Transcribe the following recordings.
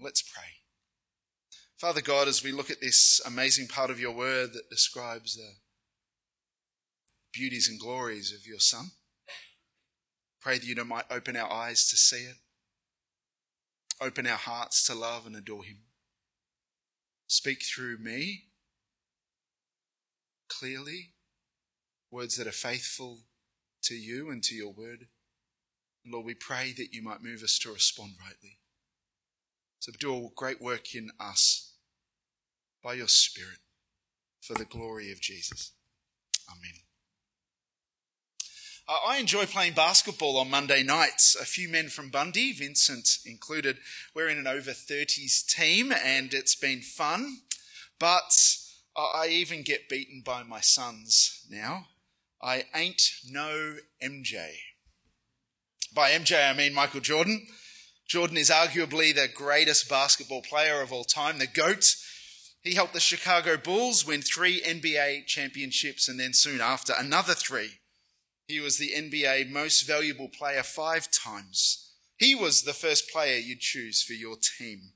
Let's pray. Father God, as we look at this amazing part of your word that describes the beauties and glories of your Son, pray that you might open our eyes to see it, open our hearts to love and adore him. Speak through me clearly, words that are faithful to you and to your word. Lord, we pray that you might move us to respond rightly. So do a great work in us by your Spirit for the glory of Jesus. Amen. Uh, I enjoy playing basketball on Monday nights. A few men from Bundy, Vincent included, we're in an over 30s team and it's been fun. But I even get beaten by my sons now. I ain't no MJ. By MJ, I mean Michael Jordan. Jordan is arguably the greatest basketball player of all time, the GOAT. He helped the Chicago Bulls win three NBA championships and then soon after another three. He was the NBA most valuable player five times. He was the first player you'd choose for your team.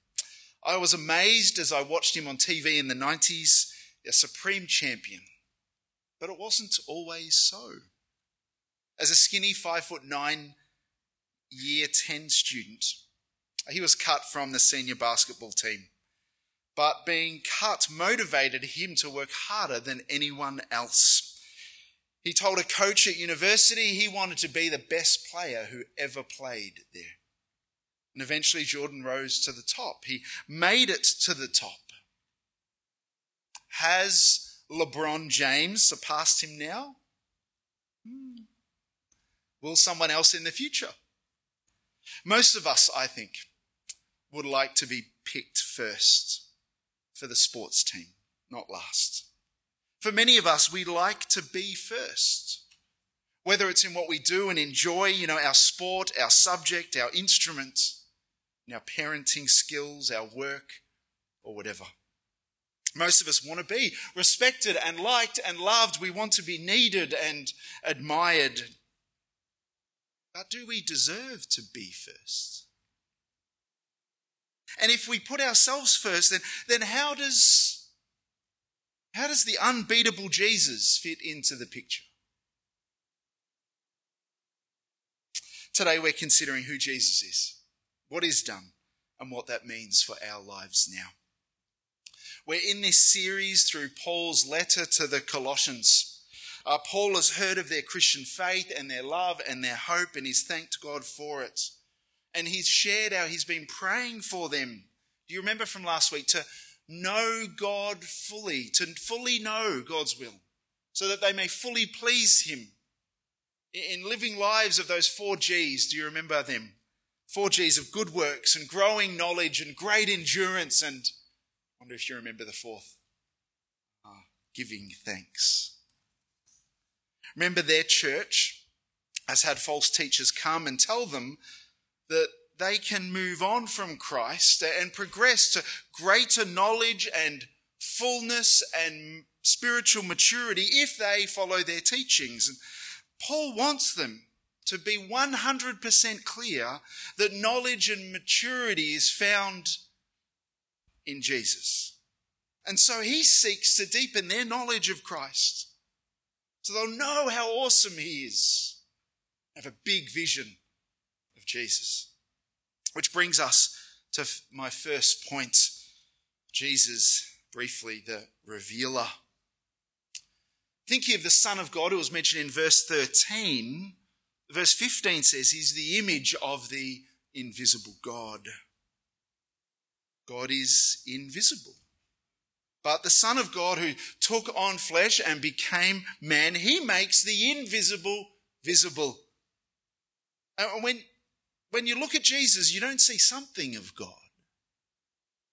I was amazed as I watched him on TV in the 90s, a supreme champion. But it wasn't always so. As a skinny five foot nine year 10 student, he was cut from the senior basketball team. But being cut motivated him to work harder than anyone else. He told a coach at university he wanted to be the best player who ever played there. And eventually Jordan rose to the top. He made it to the top. Has LeBron James surpassed him now? Hmm. Will someone else in the future? Most of us, I think, would like to be picked first for the sports team, not last. For many of us, we like to be first. Whether it's in what we do and enjoy, you know, our sport, our subject, our instrument, our parenting skills, our work, or whatever. Most of us want to be respected and liked and loved. We want to be needed and admired. But do we deserve to be first? And if we put ourselves first, then, then how does how does the unbeatable Jesus fit into the picture? Today we're considering who Jesus is, what is done, and what that means for our lives now. We're in this series through Paul's letter to the Colossians. Uh, Paul has heard of their Christian faith and their love and their hope, and he's thanked God for it. And he's shared how he's been praying for them. Do you remember from last week? To know God fully, to fully know God's will, so that they may fully please Him. In living lives of those four G's, do you remember them? Four G's of good works and growing knowledge and great endurance and wonder if you remember the fourth. Uh, giving thanks. Remember, their church has had false teachers come and tell them that they can move on from Christ and progress to greater knowledge and fullness and spiritual maturity if they follow their teachings. Paul wants them to be 100% clear that knowledge and maturity is found in Jesus. And so he seeks to deepen their knowledge of Christ so they'll know how awesome he is, have a big vision of Jesus. Which brings us to my first point Jesus, briefly, the revealer. Thinking of the Son of God who was mentioned in verse 13, verse 15 says he's the image of the invisible God. God is invisible. But the Son of God who took on flesh and became man, he makes the invisible visible. And when, when you look at Jesus, you don't see something of God.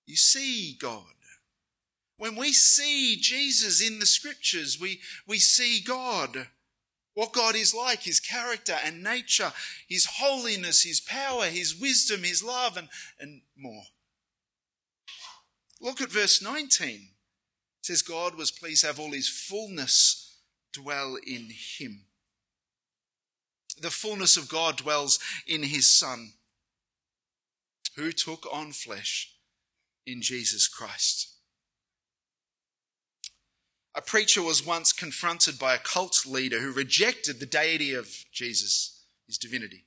You see God. When we see Jesus in the scriptures, we, we see God. What God is like, His character and nature, His holiness, His power, His wisdom, His love, and, and more. Look at verse 19. Says, God was pleased to have all his fullness dwell in him. The fullness of God dwells in his Son. who took on flesh in Jesus Christ. A preacher was once confronted by a cult leader who rejected the deity of Jesus, his divinity.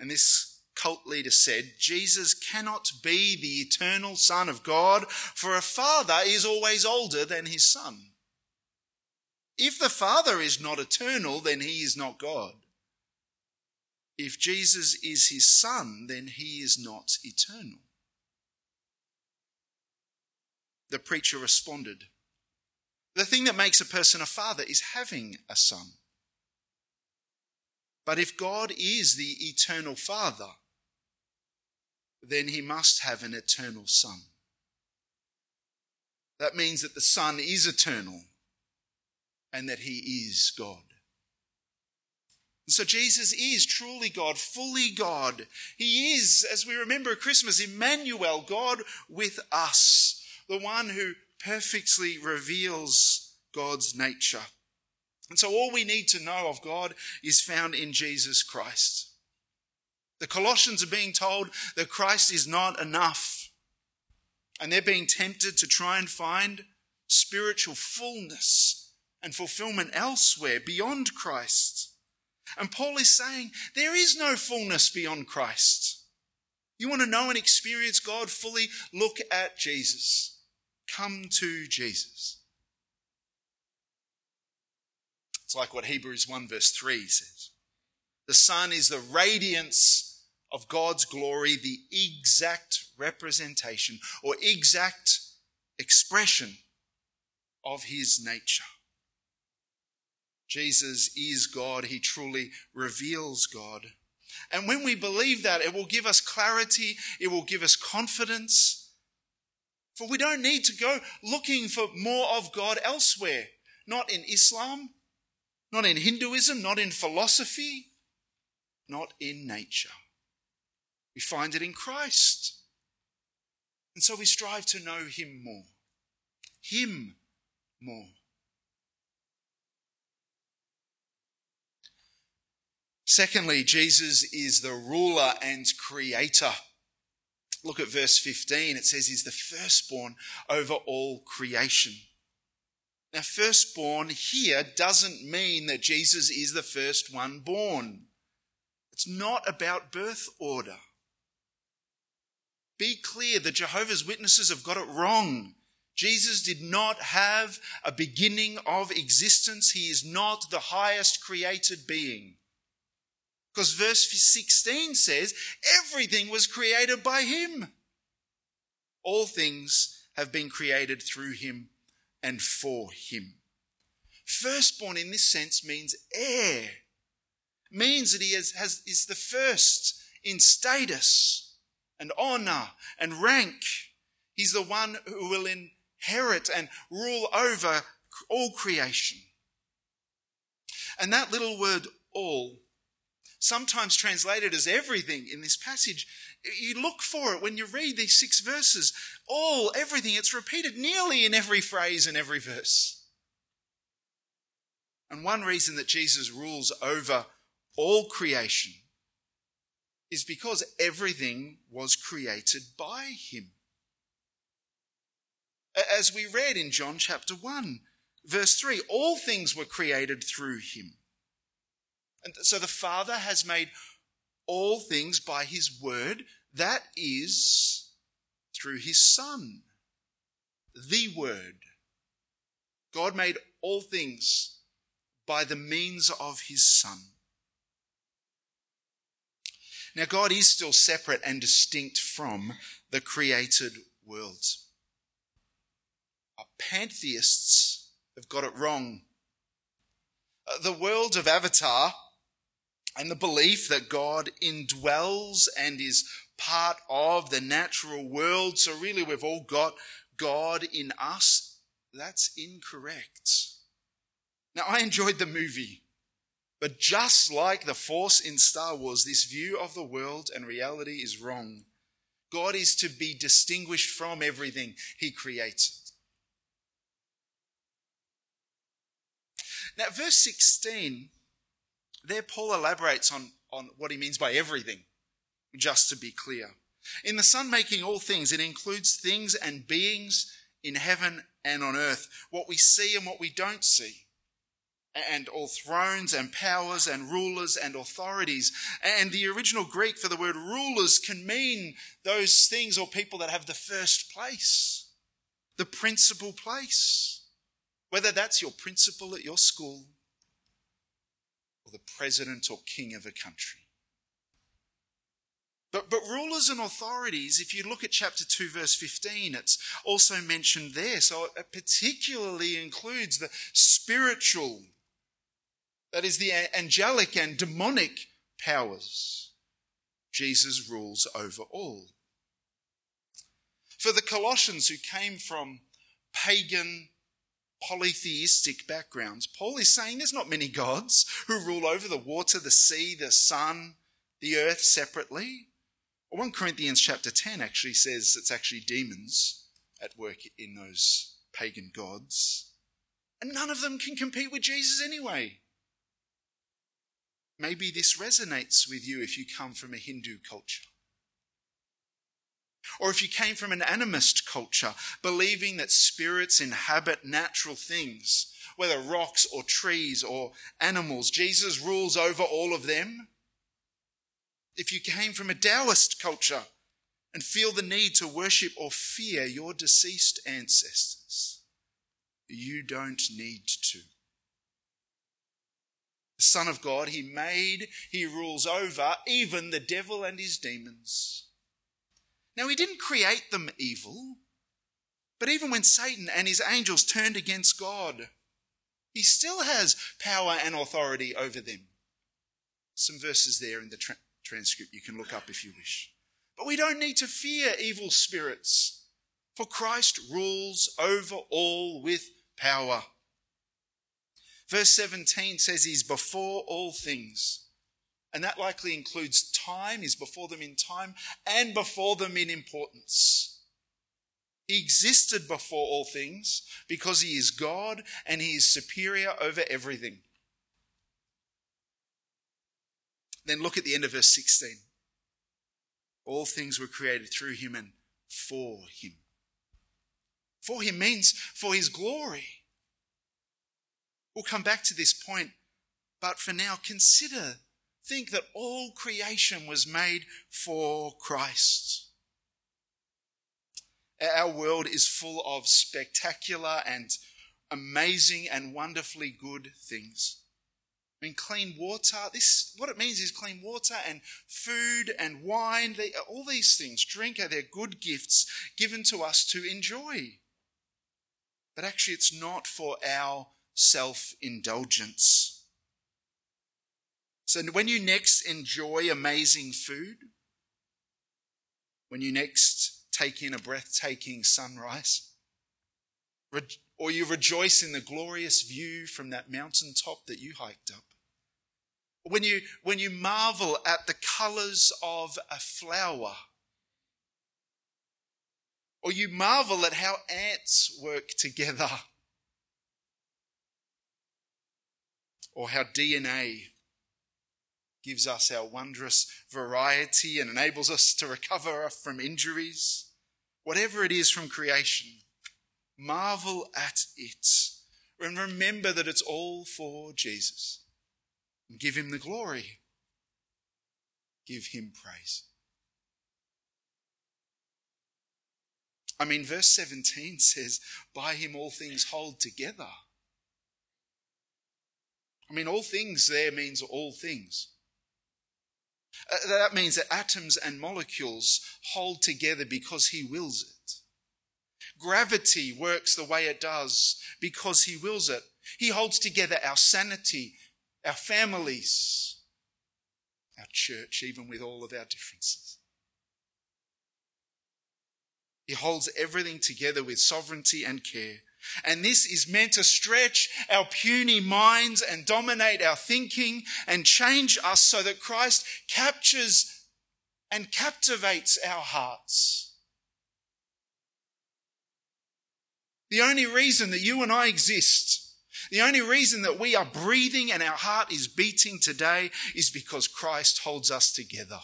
And this cult leader said, Jesus cannot be the eternal Son of God, for a father is always older than his son. If the Father is not eternal, then he is not God. If Jesus is his Son, then he is not eternal. The preacher responded, The thing that makes a person a father is having a son. But if God is the eternal Father, then he must have an eternal Son. That means that the Son is eternal and that he is God. So Jesus is truly God, fully God. He is, as we remember at Christmas, Emmanuel, God with us, the one who perfectly reveals God's nature. And so all we need to know of God is found in Jesus Christ. The Colossians are being told that Christ is not enough. And they're being tempted to try and find spiritual fullness and fulfillment elsewhere beyond Christ. And Paul is saying there is no fullness beyond Christ. You want to know and experience God fully? Look at Jesus. Come to Jesus. It's like what Hebrews 1 verse 3 says. The Son is the radiance of God's glory, the exact representation or exact expression of his nature. Jesus is God. He truly reveals God. And when we believe that, it will give us clarity. It will give us confidence. For we don't need to go looking for more of God elsewhere. Not in Islam, not in Hinduism, not in philosophy, not in nature. We find it in Christ. And so we strive to know Him more. Him more. Secondly, Jesus is the ruler and creator. Look at verse 15. It says he's the firstborn over all creation. Now, firstborn here doesn't mean that Jesus is the first one born. It's not about birth order. Be clear, the Jehovah's Witnesses have got it wrong. Jesus did not have a beginning of existence. He is not the highest created being. Because verse 16 says, everything was created by him. All things have been created through him and for him. Firstborn in this sense means heir, means that he has, has, is the first in status and honor and rank. He's the one who will inherit and rule over all creation. And that little word all sometimes translated as everything in this passage. You look for it when you read these six verses. All, everything, it's repeated nearly in every phrase and every verse. And one reason that Jesus rules over all creation is because everything was created by him. As we read in John chapter 1, verse 3, all things were created through him. And so the Father has made all things by his word, that is through his Son, the Word. God made all things by the means of his Son. Now, God is still separate and distinct from the created world. Our pantheists have got it wrong. Uh, the world of Avatar and the belief that God indwells and is part of the natural world. So really we've all got God in us. That's incorrect. Now I enjoyed the movie, but just like the Force in Star Wars, this view of the world and reality is wrong. God is to be distinguished from everything he created. Now, verse 16 there, Paul elaborates on, on what he means by everything, just to be clear. In the Son making all things, it includes things and beings in heaven and on earth, what we see and what we don't see and all thrones and powers and rulers and authorities. And the original Greek for the word rulers can mean those things or people that have the first place, the principal place. Whether that's your principal at your school or the president or king of a country. But, but rulers and authorities, if you look at chapter 2, verse 15, it's also mentioned there. So it particularly includes the spiritual that is the angelic and demonic powers. Jesus rules over all. For the Colossians who came from pagan, polytheistic backgrounds, Paul is saying there's not many gods who rule over the water, the sea, the sun, the earth separately. 1 Corinthians chapter 10 actually says it's actually demons at work in those pagan gods. And none of them can compete with Jesus anyway. Maybe this resonates with you if you come from a Hindu culture. Or if you came from an animist culture, believing that spirits inhabit natural things, whether rocks or trees or animals, Jesus rules over all of them. If you came from a Taoist culture and feel the need to worship or fear your deceased ancestors, you don't need to. Son of God. He made, He rules over even the devil and his demons. Now, He didn't create them evil, but even when Satan and his angels turned against God, He still has power and authority over them. Some verses there in the tra- transcript you can look up if you wish. But we don't need to fear evil spirits, for Christ rules over all with power. Verse 17 says he's before all things. And that likely includes time, he's before them in time and before them in importance. He existed before all things because he is God and he is superior over everything. Then look at the end of verse 16. All things were created through him and for him. For him means for his glory. We'll come back to this point, but for now, consider, think that all creation was made for Christ. Our world is full of spectacular and amazing and wonderfully good things. I mean, clean water. This what it means is clean water and food and wine. They, all these things, drink, are they're good gifts given to us to enjoy. But actually, it's not for our self indulgence. So, when you next enjoy amazing food, when you next take in a breathtaking sunrise, or you rejoice in the glorious view from that mountaintop that you hiked up, when you, when you marvel at the colors of a flower, or you marvel at how ants work together or how DNA gives us our wondrous variety and enables us to recover from injuries. Whatever it is from creation, marvel at it and remember that it's all for Jesus. And give him the glory. Give him praise. I mean, verse 17 says, By him all things hold together. I mean, all things there means all things. Uh, that means that atoms and molecules hold together because he wills it. Gravity works the way it does because he wills it. He holds together our sanity, our families, our church, even with all of our differences. He holds everything together with sovereignty and care. And this is meant to stretch our puny minds and dominate our thinking and change us so that Christ captures and captivates our hearts. The only reason that you and I exist, the only reason that we are breathing and our heart is beating today is because Christ holds us together.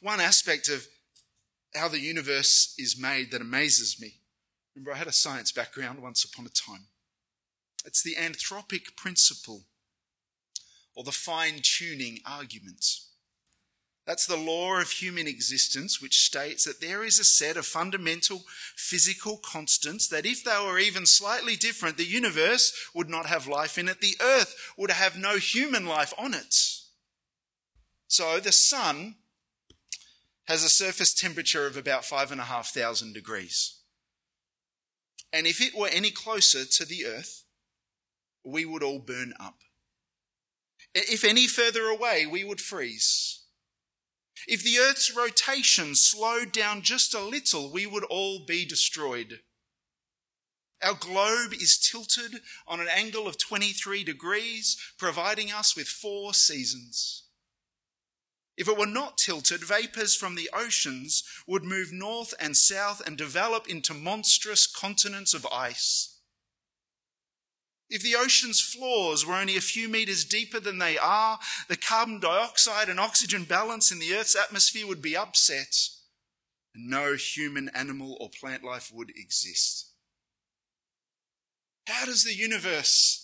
One aspect of how the universe is made that amazes me. Remember, I had a science background once upon a time. It's the anthropic principle or the fine tuning argument. That's the law of human existence, which states that there is a set of fundamental physical constants that, if they were even slightly different, the universe would not have life in it. The earth would have no human life on it. So the sun has a surface temperature of about 5,500 degrees. And if it were any closer to the earth, we would all burn up. If any further away, we would freeze. If the earth's rotation slowed down just a little, we would all be destroyed. Our globe is tilted on an angle of 23 degrees, providing us with four seasons. If it were not tilted, vapors from the oceans would move north and south and develop into monstrous continents of ice. If the ocean's floors were only a few meters deeper than they are, the carbon dioxide and oxygen balance in the Earth's atmosphere would be upset, and no human, animal, or plant life would exist. How does the universe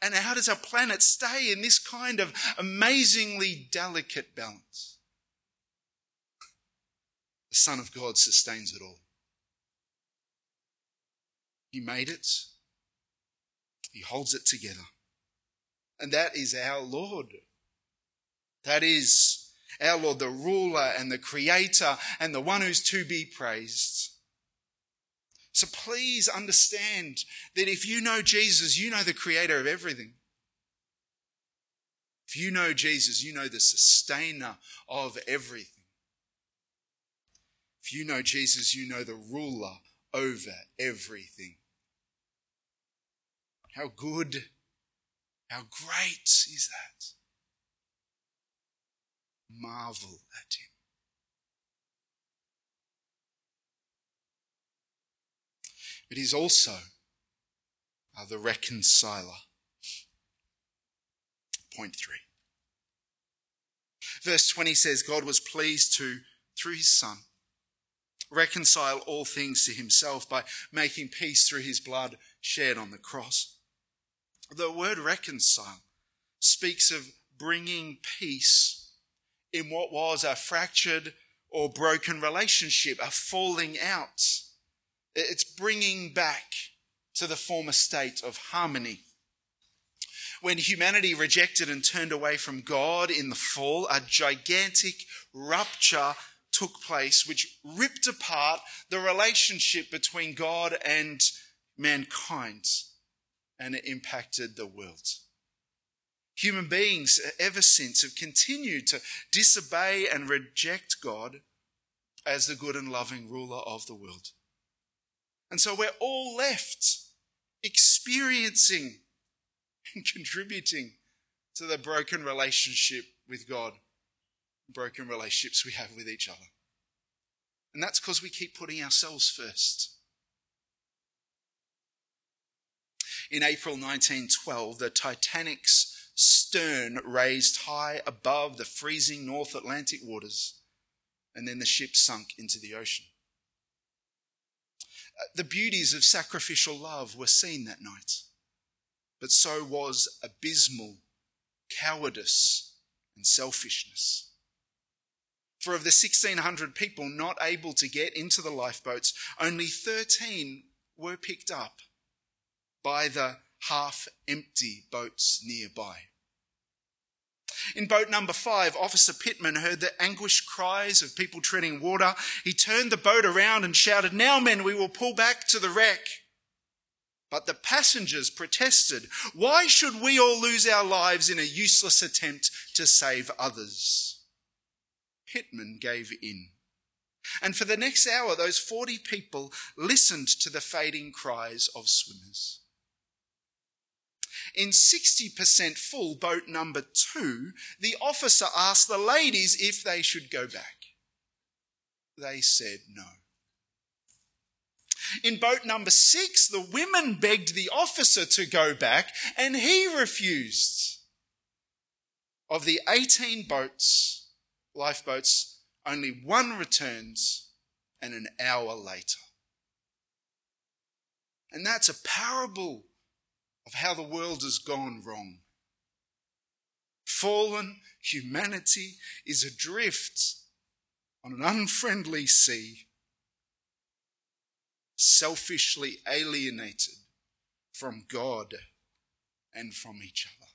and, how does our planet stay in this kind of amazingly delicate balance? The Son of God sustains it all. He made it. He holds it together. And that is our Lord. That is our Lord, the ruler and the creator and the one who's to be praised. So please understand that if you know Jesus, you know the creator of everything. If you know Jesus, you know the sustainer of everything. If you know Jesus, you know the ruler over everything. How good, how great is that? Marvel at him. But he's also uh, the reconciler. Point three. Verse 20 says, God was pleased to, through his Son, reconcile all things to himself by making peace through his blood shed on the cross. The word reconcile speaks of bringing peace in what was a fractured or broken relationship, a falling out. It's bringing back to the former state of harmony. When humanity rejected and turned away from God in the fall, a gigantic rupture took place which ripped apart the relationship between God and mankind and it impacted the world. Human beings ever since have continued to disobey and reject God as the good and loving ruler of the world. And so we're all left experiencing and contributing to the broken relationship with God, broken relationships we have with each other. And that's because we keep putting ourselves first. In April 1912, the Titanic's stern raised high above the freezing North Atlantic waters, and then the ship sunk into the ocean. The beauties of sacrificial love were seen that night, but so was abysmal cowardice and selfishness. For of the 1,600 people not able to get into the lifeboats, only 13 were picked up by the half empty boats nearby. In boat number five, Officer Pitman heard the anguished cries of people treading water. He turned the boat around and shouted, Now, men, we will pull back to the wreck. But the passengers protested, Why should we all lose our lives in a useless attempt to save others? Pitman gave in. And for the next hour, those 40 people listened to the fading cries of swimmers. In 60% full boat number two, the officer asked the ladies if they should go back. They said no. In boat number six, the women begged the officer to go back and he refused. Of the 18 boats, lifeboats only one returns, and an hour later. And that's a parable of how the world has gone wrong. Fallen humanity is adrift on an unfriendly sea, selfishly alienated from God and from each other.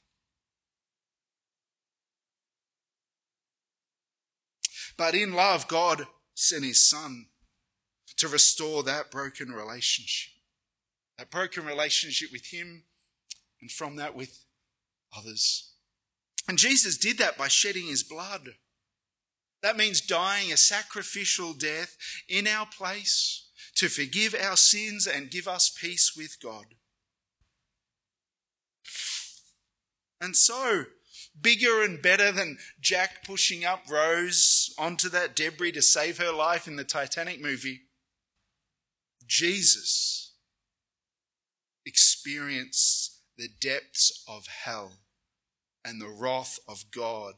But in love, God sent his son to restore that broken relationship. That broken relationship with him and from that with others. And Jesus did that by shedding his blood. That means dying a sacrificial death in our place to forgive our sins and give us peace with God. And so, bigger and better than Jack pushing up Rose onto that debris to save her life in the Titanic movie, Jesus experienced the depths of hell and the wrath of God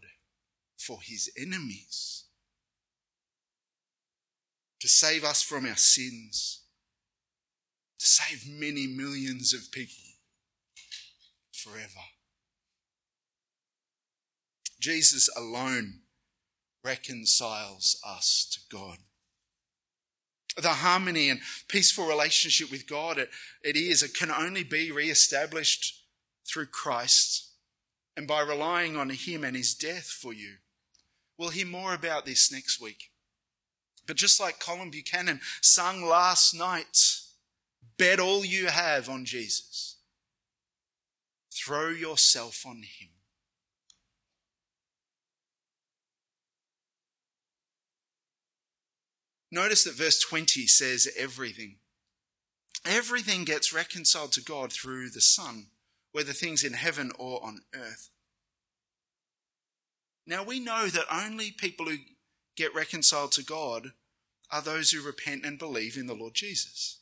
for his enemies. To save us from our sins, to save many millions of people forever. Jesus alone reconciles us to God. The harmony and peaceful relationship with God, it, it is, it can only be re-established through Christ and by relying on Him and His death for you. We'll hear more about this next week. But just like Colin Buchanan sung last night, bet all you have on Jesus. Throw yourself on Him. Notice that verse 20 says everything. Everything gets reconciled to God through the Son, whether things in heaven or on earth. Now we know that only people who get reconciled to God are those who repent and believe in the Lord Jesus.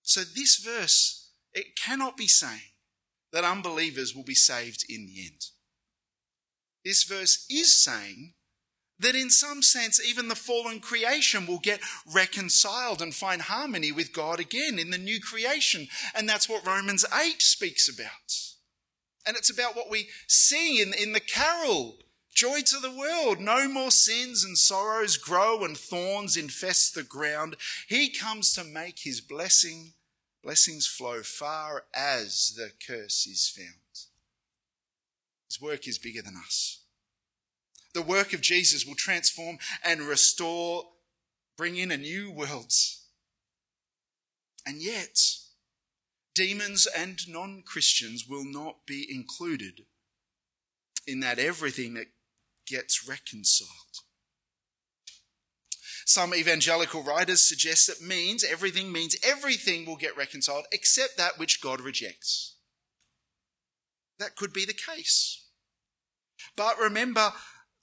So this verse, it cannot be saying that unbelievers will be saved in the end. This verse is saying that in some sense, even the fallen creation will get reconciled and find harmony with God again in the new creation. And that's what Romans 8 speaks about. And it's about what we sing in, in the carol. Joy to the world. No more sins and sorrows grow and thorns infest the ground. He comes to make his blessing, blessings flow far as the curse is found. His work is bigger than us. The work of Jesus will transform and restore, bring in a new world. And yet, demons and non Christians will not be included in that everything that gets reconciled. Some evangelical writers suggest that means everything means everything will get reconciled except that which God rejects. That could be the case. But remember,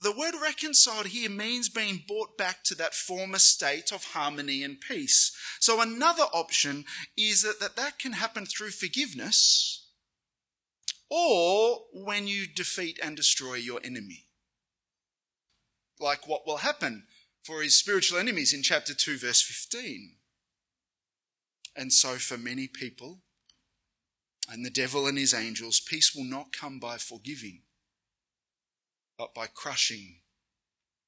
the word reconciled here means being brought back to that former state of harmony and peace. So another option is that that, that can happen through forgiveness or when you defeat and destroy your enemy. Like what will happen for his spiritual enemies in chapter 2 verse 15. And so for many people and the devil and his angels, peace will not come by forgiving but by crushing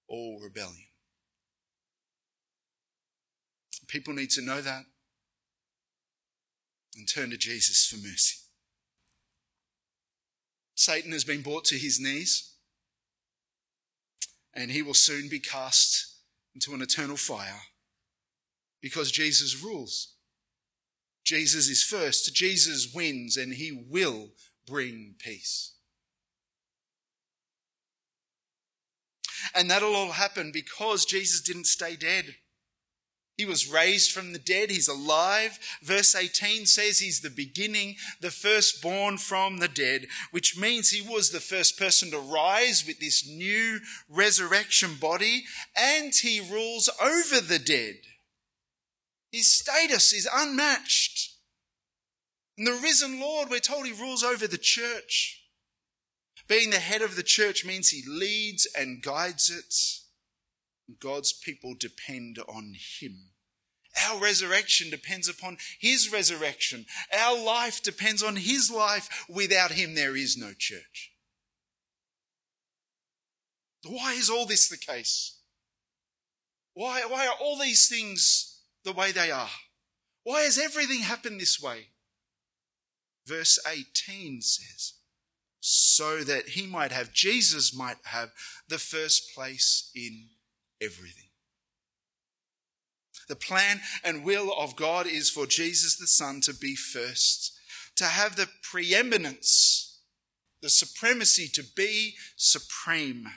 all rebellion. People need to know that and turn to Jesus for mercy. Satan has been brought to his knees, and he will soon be cast into an eternal fire because Jesus rules. Jesus is first. Jesus wins, and he will bring peace. And that'll all happen because Jesus didn't stay dead. He was raised from the dead. He's alive. Verse 18 says he's the beginning, the firstborn from the dead, which means he was the first person to rise with this new resurrection body and he rules over the dead. His status is unmatched. And the risen Lord, we're told he rules over the church. Being the head of the church means he leads and guides it. God's people depend on Him. Our resurrection depends upon His resurrection. Our life depends on His life. Without Him, there is no church. Why is all this the case? Why, why are all these things the way they are? Why has everything happened this way? Verse 18 says, so that he might have, Jesus might have the first place in everything. The plan and will of God is for Jesus the Son to be first, to have the preeminence, the supremacy, to be supreme.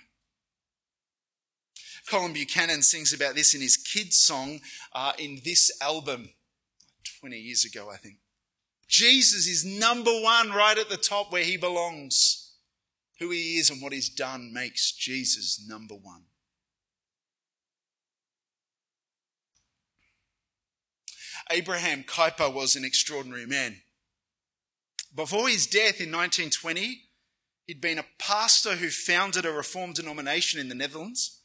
Colin Buchanan sings about this in his kids' song uh, in this album 20 years ago, I think. Jesus is number one right at the top where he belongs. Who he is and what he's done makes Jesus number one. Abraham Kuyper was an extraordinary man. Before his death in 1920, he'd been a pastor who founded a reformed denomination in the Netherlands,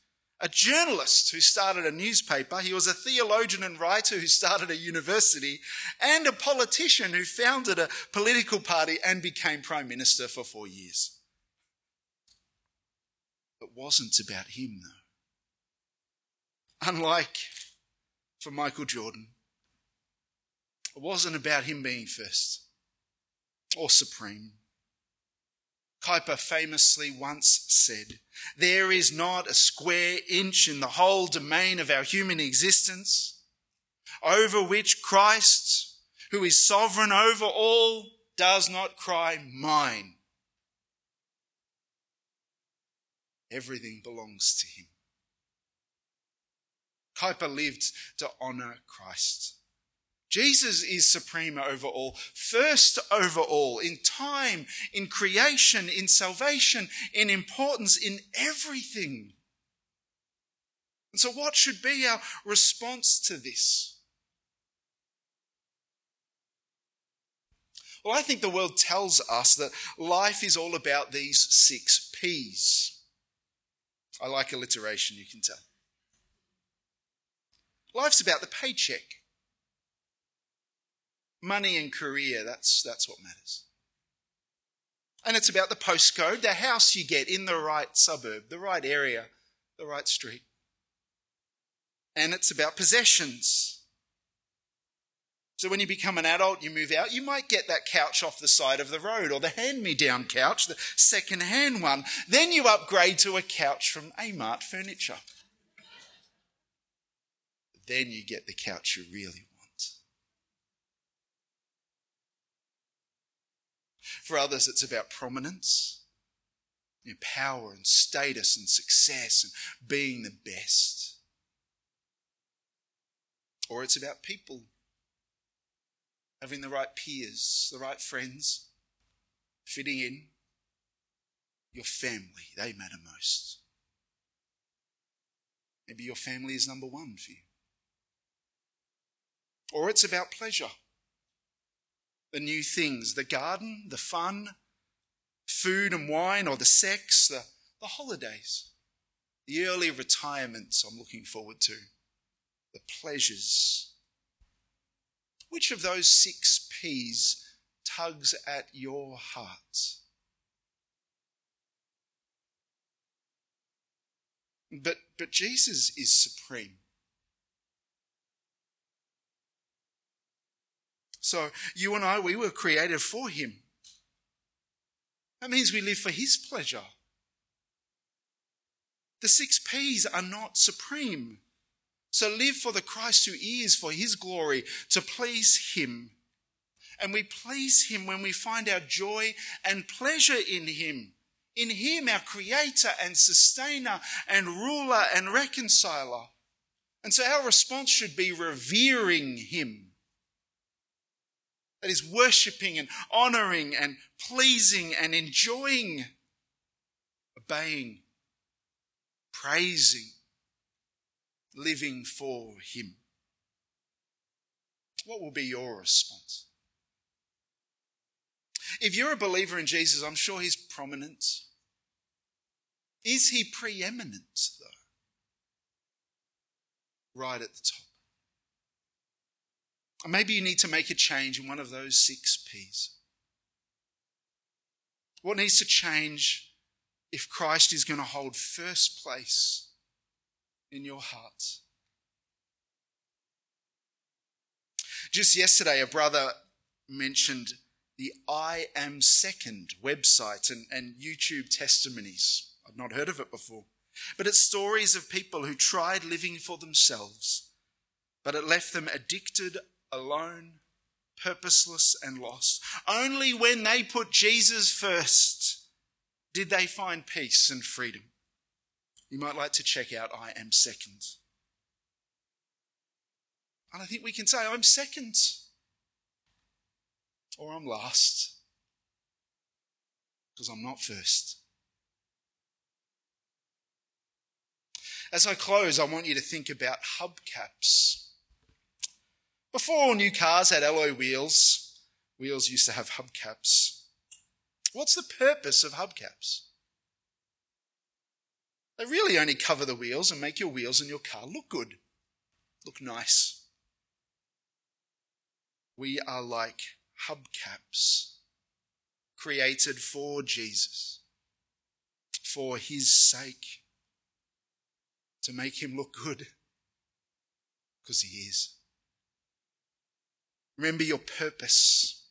a journalist who started a newspaper, he was a theologian and writer who started a university, and a politician who founded a political party and became prime minister for four years. It wasn't about him, though. Unlike for Michael Jordan, it wasn't about him being first or supreme. Kuyper famously once said, There is not a square inch in the whole domain of our human existence over which Christ, who is sovereign over all, does not cry, Mine. Everything belongs to him. Kuyper lived to honour Christ. Jesus is supreme over all, first over all, in time, in creation, in salvation, in importance, in everything. And so, what should be our response to this? Well, I think the world tells us that life is all about these six P's. I like alliteration, you can tell. Life's about the paycheck money and career, that's, that's what matters. And it's about the postcode, the house you get in the right suburb, the right area, the right street. And it's about possessions. So when you become an adult, you move out, you might get that couch off the side of the road or the hand me down couch, the second hand one. Then you upgrade to a couch from Amart Furniture. Then you get the couch you really want. For others, it's about prominence, power and status and success and being the best. Or it's about people, having the right peers, the right friends, fitting in. Your family, they matter most. Maybe your family is number one for you. Or it's about pleasure the new things the garden, the fun, food and wine, or the sex, the, the holidays, the early retirements I'm looking forward to, the pleasures. Which of those six P's tugs at your heart? But, but Jesus is supreme. So you and I, we were created for Him. That means we live for His pleasure. The six P's are not supreme. So live for the Christ who is, for His glory, to please Him. And we please Him when we find our joy and pleasure in Him. In Him, our Creator and Sustainer and Ruler and Reconciler. And so our response should be revering Him that is worshipping and honoring and pleasing and enjoying, obeying, praising, living for Him. What will be your response? If you're a believer in Jesus, I'm sure He's prominent. Is He preeminent, though? right at the top. Maybe you need to make a change in one of those six P's. What needs to change if Christ is going to hold first place in your heart? Just yesterday, a brother mentioned the I Am Second website and, and YouTube testimonies. I've not heard of it before. But it's stories of people who tried living for themselves, but it left them addicted, alone, purposeless, and lost. Only when they put Jesus first did they find peace and freedom. You might like to check out I Am Second. And I think we can say, I'm second or I'm last because I'm not first. As I close, I want you to think about hubcaps. Before all new cars had alloy wheels, wheels used to have hubcaps. What's the purpose of hubcaps? They really only cover the wheels and make your wheels and your car look good, look nice. We are like hubcaps created for Jesus, for his sake, to make him look good, because he is. Remember your purpose.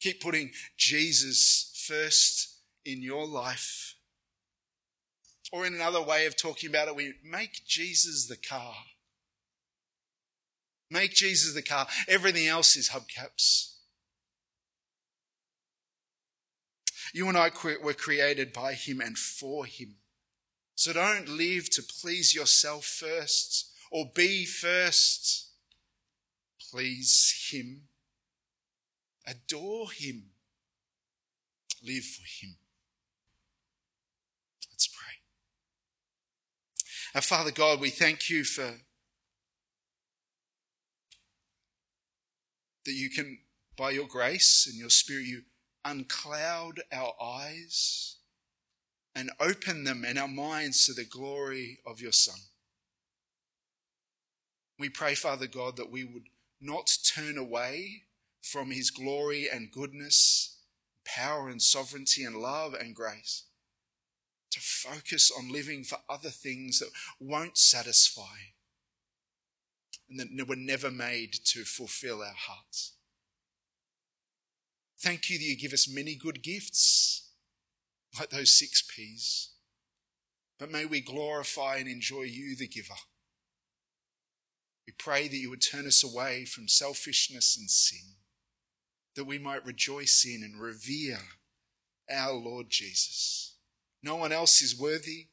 Keep putting Jesus first in your life. Or in another way of talking about it, we make Jesus the car. Make Jesus the car. Everything else is hubcaps. You and I were created by Him and for Him. So don't live to please yourself first or be first. Please Him. Adore Him. Live for Him. Let's pray. Our Father God, we thank you for that you can, by your grace and your Spirit, you uncloud our eyes and open them and our minds to the glory of your Son. We pray, Father God, that we would not turn away from his glory and goodness, power and sovereignty and love and grace, to focus on living for other things that won't satisfy and that were never made to fulfill our hearts. Thank you that you give us many good gifts, like those six P's. But may we glorify and enjoy you, the giver. We pray that you would turn us away from selfishness and sin, that we might rejoice in and revere our Lord Jesus. No one else is worthy.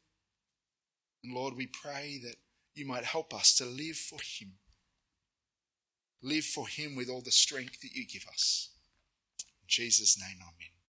And Lord, we pray that you might help us to live for him live for Him with all the strength that you give us. In Jesus' name, Amen.